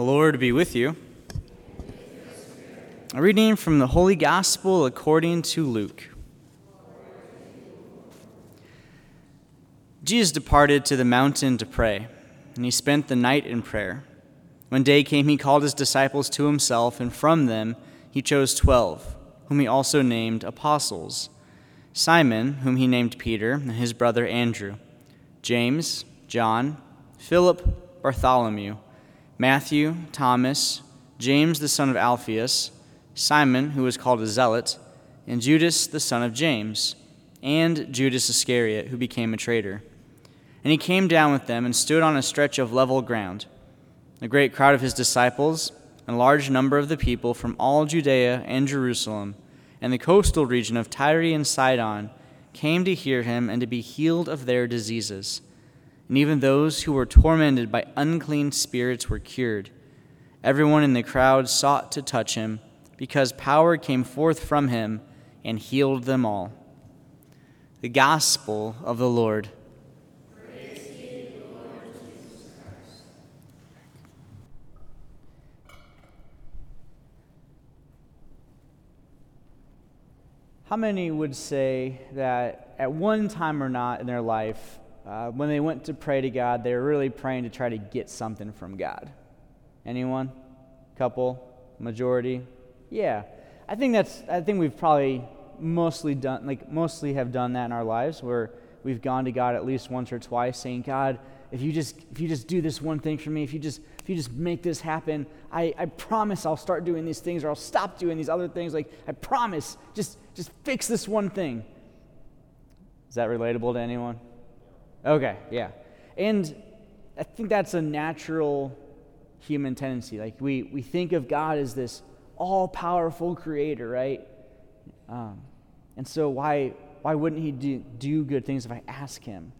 The Lord be with you. A reading from the Holy Gospel according to Luke. Jesus departed to the mountain to pray, and he spent the night in prayer. When day came, he called his disciples to himself, and from them he chose twelve, whom he also named apostles Simon, whom he named Peter, and his brother Andrew, James, John, Philip, Bartholomew, Matthew, Thomas, James the son of Alphaeus, Simon, who was called a zealot, and Judas the son of James, and Judas Iscariot, who became a traitor. And he came down with them and stood on a stretch of level ground. A great crowd of his disciples, and a large number of the people from all Judea and Jerusalem, and the coastal region of Tyre and Sidon, came to hear him and to be healed of their diseases. And even those who were tormented by unclean spirits were cured. Everyone in the crowd sought to touch him, because power came forth from him and healed them all. The Gospel of the Lord. How many would say that at one time or not in their life, uh, when they went to pray to God, they were really praying to try to get something from God? Anyone? Couple? Majority? Yeah. I think that's, I think we've probably mostly done, like, mostly have done that in our lives where we've gone to God at least once or twice saying, God, if you just if you just do this one thing for me if you just if you just make this happen i i promise i'll start doing these things or i'll stop doing these other things like i promise just just fix this one thing is that relatable to anyone okay yeah and i think that's a natural human tendency like we we think of god as this all-powerful creator right um, and so why why wouldn't he do, do good things if i ask him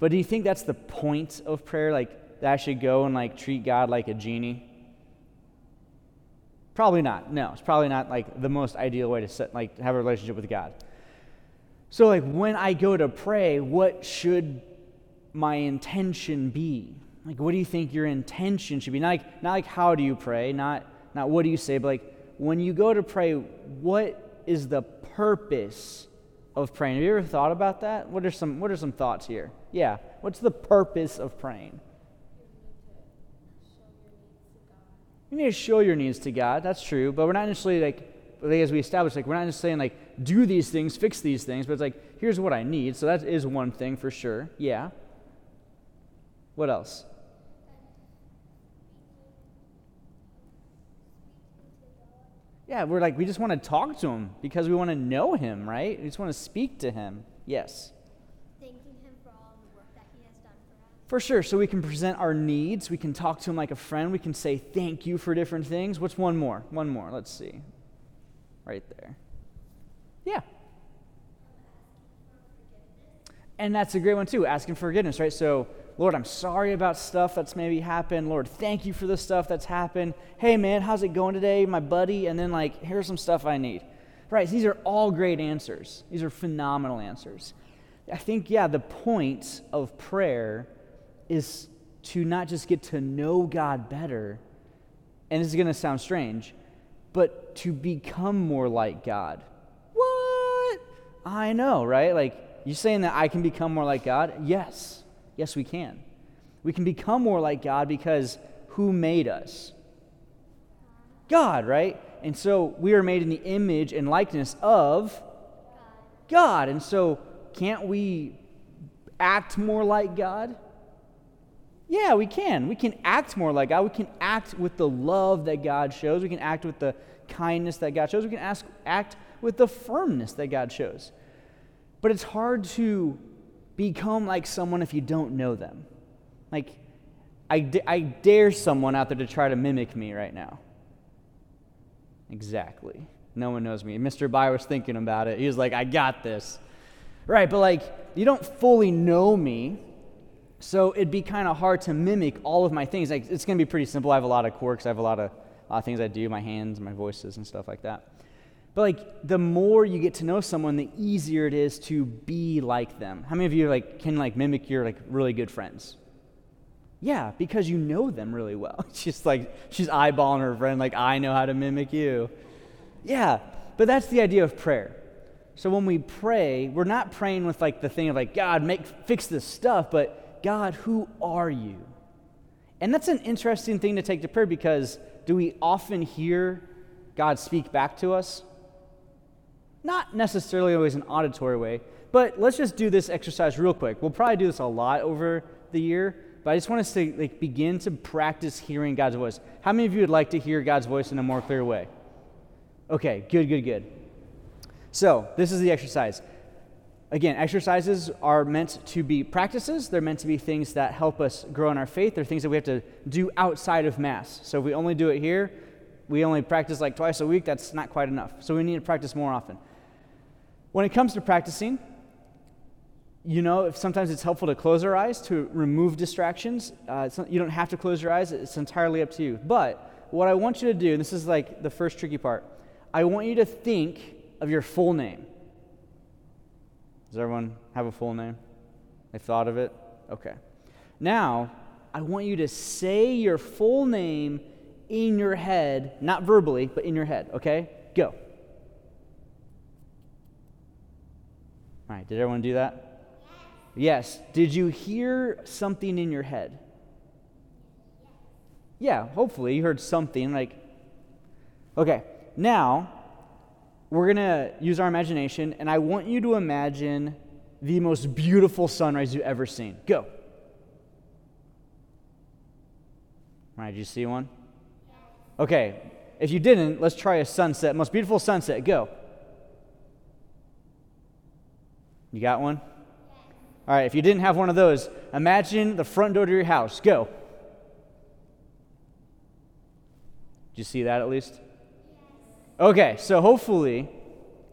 but do you think that's the point of prayer? Like, that I should go and like treat God like a genie? Probably not. No, it's probably not like the most ideal way to set, like have a relationship with God. So, like when I go to pray, what should my intention be? Like, what do you think your intention should be? Not like, not like how do you pray, not not what do you say, but like when you go to pray, what is the purpose of praying? Have you ever thought about that? What are some What are some thoughts here? Yeah. What's the purpose of praying? You need to show your needs to God. That's true. But we're not necessarily like, as we established, like, we're not just saying, like, do these things, fix these things, but it's like, here's what I need. So that is one thing for sure. Yeah. What else? Yeah, we're like, we just want to talk to him because we want to know him, right? We just want to speak to him. Yes. For sure. So we can present our needs. We can talk to him like a friend. We can say thank you for different things. What's one more? One more. Let's see. Right there. Yeah. And that's a great one too, asking forgiveness, right? So, Lord, I'm sorry about stuff that's maybe happened. Lord, thank you for the stuff that's happened. Hey, man, how's it going today, my buddy? And then, like, here's some stuff I need. Right? These are all great answers. These are phenomenal answers. I think, yeah, the point of prayer is to not just get to know God better, and this is going to sound strange, but to become more like God. What? I know, right? Like, you're saying that I can become more like God? Yes. Yes, we can. We can become more like God because who made us? God, right? And so we are made in the image and likeness of God. And so can't we act more like God? Yeah, we can. We can act more like God. We can act with the love that God shows. We can act with the kindness that God shows. We can ask, act with the firmness that God shows. But it's hard to become like someone if you don't know them. Like, I, I dare someone out there to try to mimic me right now. Exactly. No one knows me. Mr. By was thinking about it. He was like, I got this. Right, but like, you don't fully know me so it'd be kind of hard to mimic all of my things. Like, it's going to be pretty simple. I have a lot of quirks. I have a lot of, lot of things I do, my hands, my voices, and stuff like that. But like, the more you get to know someone, the easier it is to be like them. How many of you like can like mimic your like really good friends? Yeah, because you know them really well. She's like, she's eyeballing her friend, like, I know how to mimic you. Yeah, but that's the idea of prayer. So when we pray, we're not praying with like the thing of like, God, make fix this stuff, but God, who are you? And that's an interesting thing to take to prayer because do we often hear God speak back to us? Not necessarily always an auditory way, but let's just do this exercise real quick. We'll probably do this a lot over the year, but I just want us to like begin to practice hearing God's voice. How many of you would like to hear God's voice in a more clear way? Okay, good, good, good. So, this is the exercise. Again, exercises are meant to be practices. They're meant to be things that help us grow in our faith. They're things that we have to do outside of Mass. So, if we only do it here, we only practice like twice a week, that's not quite enough. So, we need to practice more often. When it comes to practicing, you know, sometimes it's helpful to close our eyes to remove distractions. Uh, not, you don't have to close your eyes, it's entirely up to you. But what I want you to do, and this is like the first tricky part, I want you to think of your full name. Does everyone have a full name? They've thought of it? Okay. Now, I want you to say your full name in your head, not verbally, but in your head, okay? Go. All right, did everyone do that? Yes. Did you hear something in your head? Yeah, hopefully you heard something like, okay, now we're going to use our imagination, and I want you to imagine the most beautiful sunrise you've ever seen. Go. All right, did you see one? Okay, if you didn't, let's try a sunset. Most beautiful sunset. Go. You got one? All right, if you didn't have one of those, imagine the front door to your house. Go. Did you see that at least? Okay, so hopefully,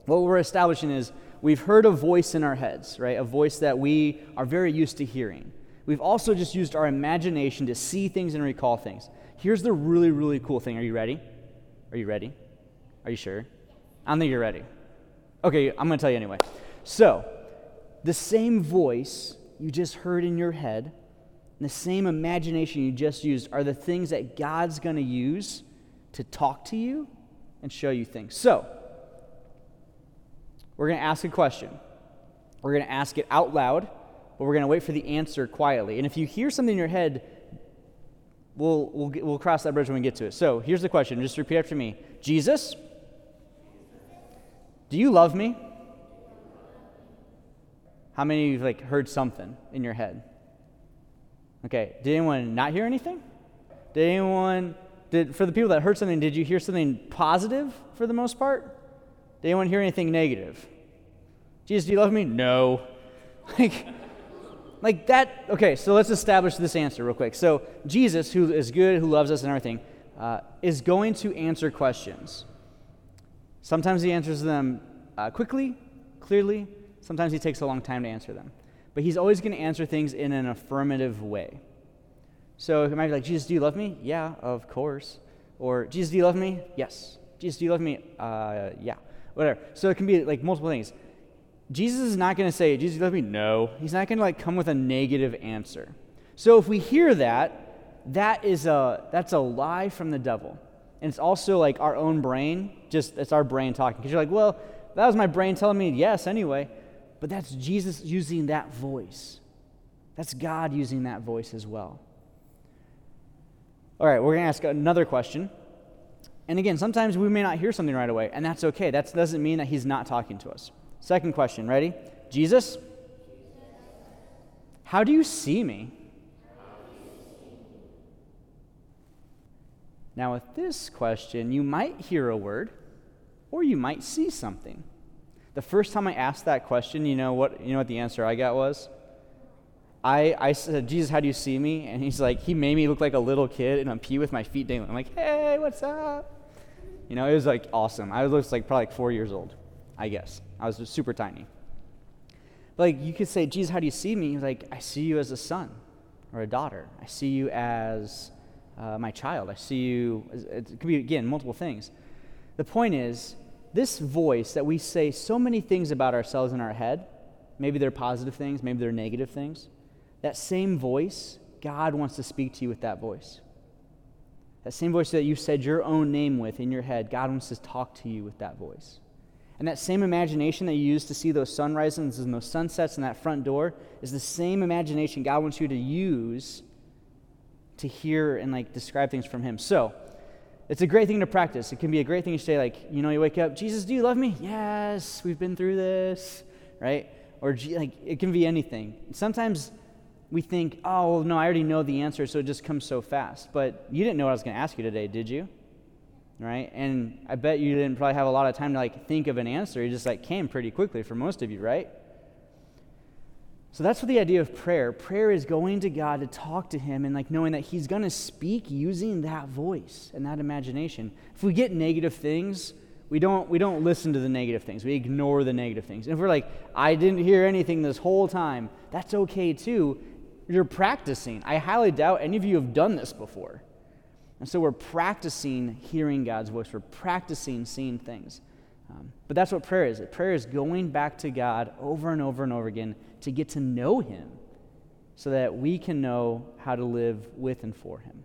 what we're establishing is we've heard a voice in our heads, right? A voice that we are very used to hearing. We've also just used our imagination to see things and recall things. Here's the really, really cool thing. Are you ready? Are you ready? Are you sure? I don't think you're ready. Okay, I'm going to tell you anyway. So, the same voice you just heard in your head, and the same imagination you just used, are the things that God's going to use to talk to you and show you things. So, we're going to ask a question. We're going to ask it out loud, but we're going to wait for the answer quietly. And if you hear something in your head, we'll, we'll, we'll cross that bridge when we get to it. So, here's the question. Just repeat after me Jesus, do you love me? How many of you like heard something in your head? Okay. Did anyone not hear anything? Did anyone did, for the people that heard something, did you hear something positive for the most part? Did anyone hear anything negative? Jesus, do you love me? No. Like, like that. Okay, so let's establish this answer real quick. So, Jesus, who is good, who loves us and everything, uh, is going to answer questions. Sometimes he answers them uh, quickly, clearly. Sometimes he takes a long time to answer them. But he's always going to answer things in an affirmative way. So it might be like, Jesus, do you love me? Yeah, of course. Or, Jesus, do you love me? Yes. Jesus, do you love me? Uh, yeah. Whatever. So it can be like multiple things. Jesus is not going to say, Jesus, do you love me? No. He's not going to like come with a negative answer. So if we hear that, that is a that's a lie from the devil. And it's also like our own brain, just it's our brain talking. Because you're like, well, that was my brain telling me yes anyway. But that's Jesus using that voice. That's God using that voice as well. All right, we're going to ask another question. And again, sometimes we may not hear something right away, and that's okay. That doesn't mean that he's not talking to us. Second question, ready? Jesus, how do you see me? Now, with this question, you might hear a word or you might see something. The first time I asked that question, you know what, you know what the answer I got was? I, I said, Jesus, how do you see me? And he's like, he made me look like a little kid and I'm pee with my feet dangling. I'm like, hey, what's up? You know, it was like awesome. I was like probably like four years old, I guess. I was just super tiny. But like you could say, Jesus, how do you see me? He's like, I see you as a son or a daughter. I see you as uh, my child. I see you, as, it could be, again, multiple things. The point is, this voice that we say so many things about ourselves in our head, maybe they're positive things, maybe they're negative things, that same voice God wants to speak to you with that voice. That same voice that you said your own name with in your head, God wants to talk to you with that voice. And that same imagination that you use to see those sunrises and those sunsets and that front door is the same imagination God wants you to use to hear and like describe things from Him. So, it's a great thing to practice. It can be a great thing to say, like, you know, you wake up, Jesus, do you love me? Yes, we've been through this, right? Or like, it can be anything. Sometimes we think, oh, well, no, I already know the answer, so it just comes so fast. But you didn't know what I was going to ask you today, did you? Right? And I bet you didn't probably have a lot of time to like think of an answer. It just like came pretty quickly for most of you, right? So that's what the idea of prayer. Prayer is going to God to talk to Him and like knowing that He's going to speak using that voice and that imagination. If we get negative things, we don't we don't listen to the negative things. We ignore the negative things. And if we're like, I didn't hear anything this whole time, that's okay too. You're practicing. I highly doubt any of you have done this before. And so we're practicing hearing God's voice. We're practicing seeing things. Um, but that's what prayer is. Prayer is going back to God over and over and over again to get to know Him so that we can know how to live with and for Him.